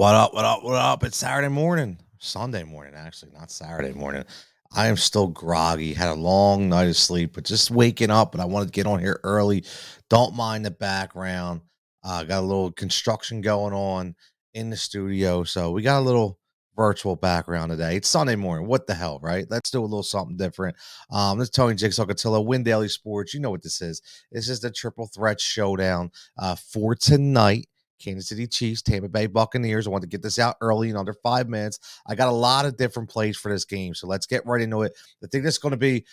What up? What up? What up? It's Saturday morning, Sunday morning, actually, not Saturday morning. I am still groggy. Had a long night of sleep, but just waking up. But I wanted to get on here early. Don't mind the background. Uh, got a little construction going on in the studio, so we got a little virtual background today. It's Sunday morning. What the hell, right? Let's do a little something different. Um, this is Tony Jigsaw Cotillo, Win Daily Sports. You know what this is. This is the triple threat showdown uh, for tonight. Kansas City Chiefs, Tampa Bay Buccaneers. I want to get this out early in under five minutes. I got a lot of different plays for this game. So let's get right into it. I think this is going to be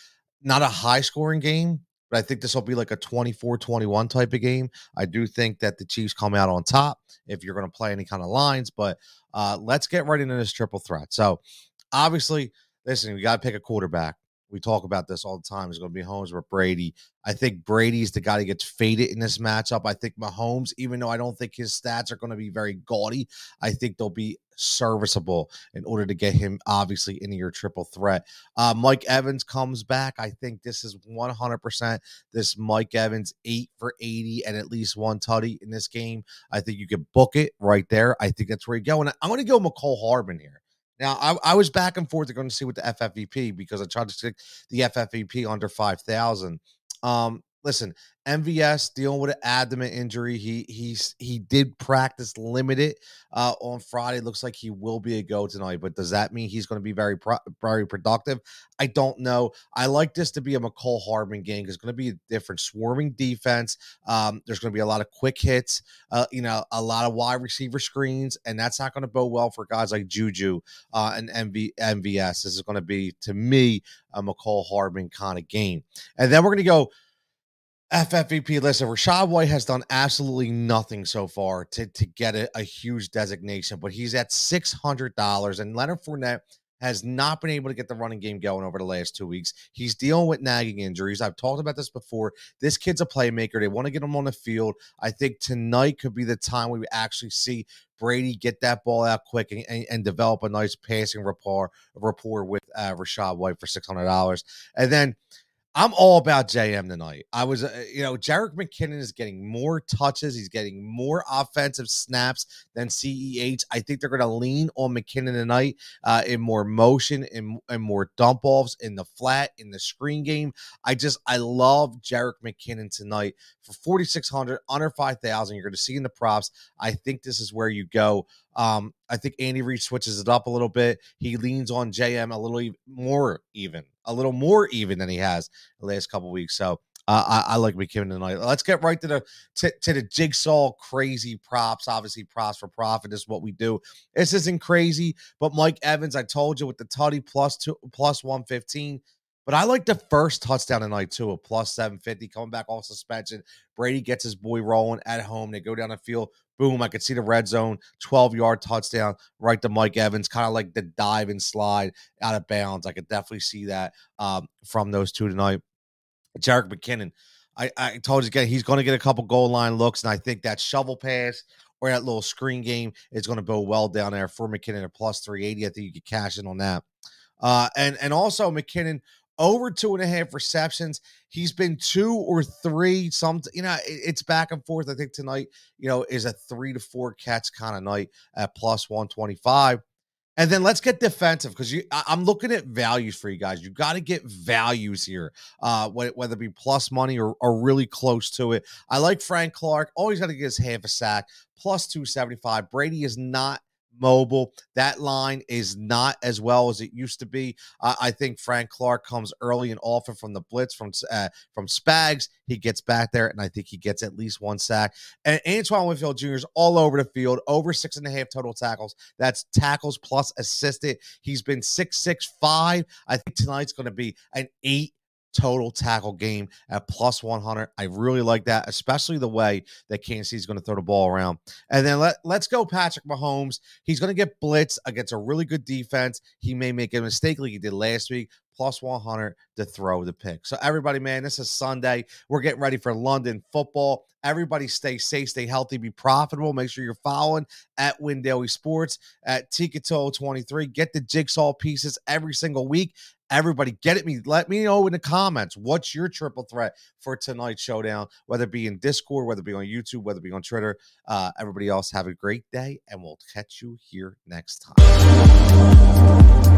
not a high scoring game, but I think this will be like a 24 21 type of game. I do think that the Chiefs come out on top if you're going to play any kind of lines, but uh, let's get right into this triple threat. So obviously, listen, we got to pick a quarterback. We talk about this all the time. It's going to be Holmes or Brady. I think Brady's the guy that gets faded in this matchup. I think Mahomes, even though I don't think his stats are going to be very gaudy, I think they'll be serviceable in order to get him obviously into your triple threat. Uh, Mike Evans comes back. I think this is 100% this Mike Evans eight for 80 and at least one tutty in this game. I think you could book it right there. I think that's where you go. And I'm going to go Mecole Hardman here. Now, I, I was back and forth going to see with the FFVP because I tried to stick the FFVP under 5,000. Um, listen, MVS dealing with an abdomen injury. He he's he did practice limited uh, on Friday. Looks like he will be a go tonight. But does that mean he's going to be very pro- very productive? I don't know. I like this to be a Mecole Hardman game it's going to be a different swarming defense. Um, there's going to be a lot of quick hits. Uh, you know, a lot of wide receiver screens, and that's not going to bode well for guys like Juju uh, and MV, MVS. This is going to be to me a Mecole Hardman kind of game. And then we're going to go FFVP, listen, Rachaad White has done absolutely nothing so far to, to get a, a huge designation, but he's at $600. And Leonard Fournette has not been able to get the running game going over the last two weeks. He's dealing with nagging injuries. I've talked about this before. This kid's a playmaker. They want to get him on the field. I think tonight could be the time we actually see Brady get that ball out quick and, and, and develop a nice passing rapport, rapport with uh, Rachaad White for $600. And then I'm all about JM tonight. I was, uh, you know, Jerick McKinnon is getting more touches. He's getting more offensive snaps than CEH. I think they're going to lean on McKinnon tonight uh, in more motion and, and more dump offs in the flat, in the screen game. I just, I love Jerick McKinnon tonight for 4,600, under 5,000. You're going to see in the props. I think this is where you go. Um, I think Andy Reid switches it up a little bit. He leans on JM a little more even, a little more even than he has the last couple weeks. So uh, I, I, like McKinnon tonight. Let's get right to the to, to, the jigsaw crazy props. Obviously, props for profit is what we do. This isn't crazy, but Mike Evans, I told you with the tutty plus two plus one fifteen. But I like the first touchdown tonight too, a plus 750 coming back off suspension. Brady gets his boy rolling at home. They go down the field. Boom, I could see the red zone, 12 yard touchdown right to Mike Evans, kind of like the dive and slide out of bounds. I could definitely see that um, from those two tonight. Jerick McKinnon, I, I told you again, he's going to get a couple goal line looks, and I think that shovel pass or that little screen game is going to go well down there for McKinnon at plus 380. I think you could cash in on that. Uh, and and also McKinnon over two and a half receptions. He's been two or three. Some, you know, it's back and forth. I think tonight, you know, is a three to four catch kind of night at plus 125. And then let's get defensive because you I'm looking at values for you guys. You got to get values here, uh, whether it be plus money or, or really close to it. I like Frank Clark. Always got to get his half a sack, plus 275. Brady is not mobile. That line is not as well as it used to be. I think Frank Clark comes early and often from the blitz from uh, from Spags. He gets back there, and I think he gets at least one sack. And Antoine Winfield Jr. is all over the field, over six and a half total tackles. That's tackles plus assisted. He's been six six five. I think tonight's going to be an eight total tackle game at plus 100. I really like that, especially the way that Kansas is going to throw the ball around. And then let, let's go Patrick Mahomes. He's going to get blitz against a really good defense. He may make a mistake like he did last week, plus 100 to throw the pick. So, everybody, man, this is Sunday. We're getting ready for London football. Everybody stay safe, stay healthy, be profitable. Make sure you're following at Win Sports at Ticato 23. Get the jigsaw pieces every single week Everybody, get at me. Let me know in the comments what's your triple threat for tonight's showdown, whether it be in Discord, whether it be on YouTube, whether it be on Twitter. Uh, everybody else, have a great day, and we'll catch you here next time.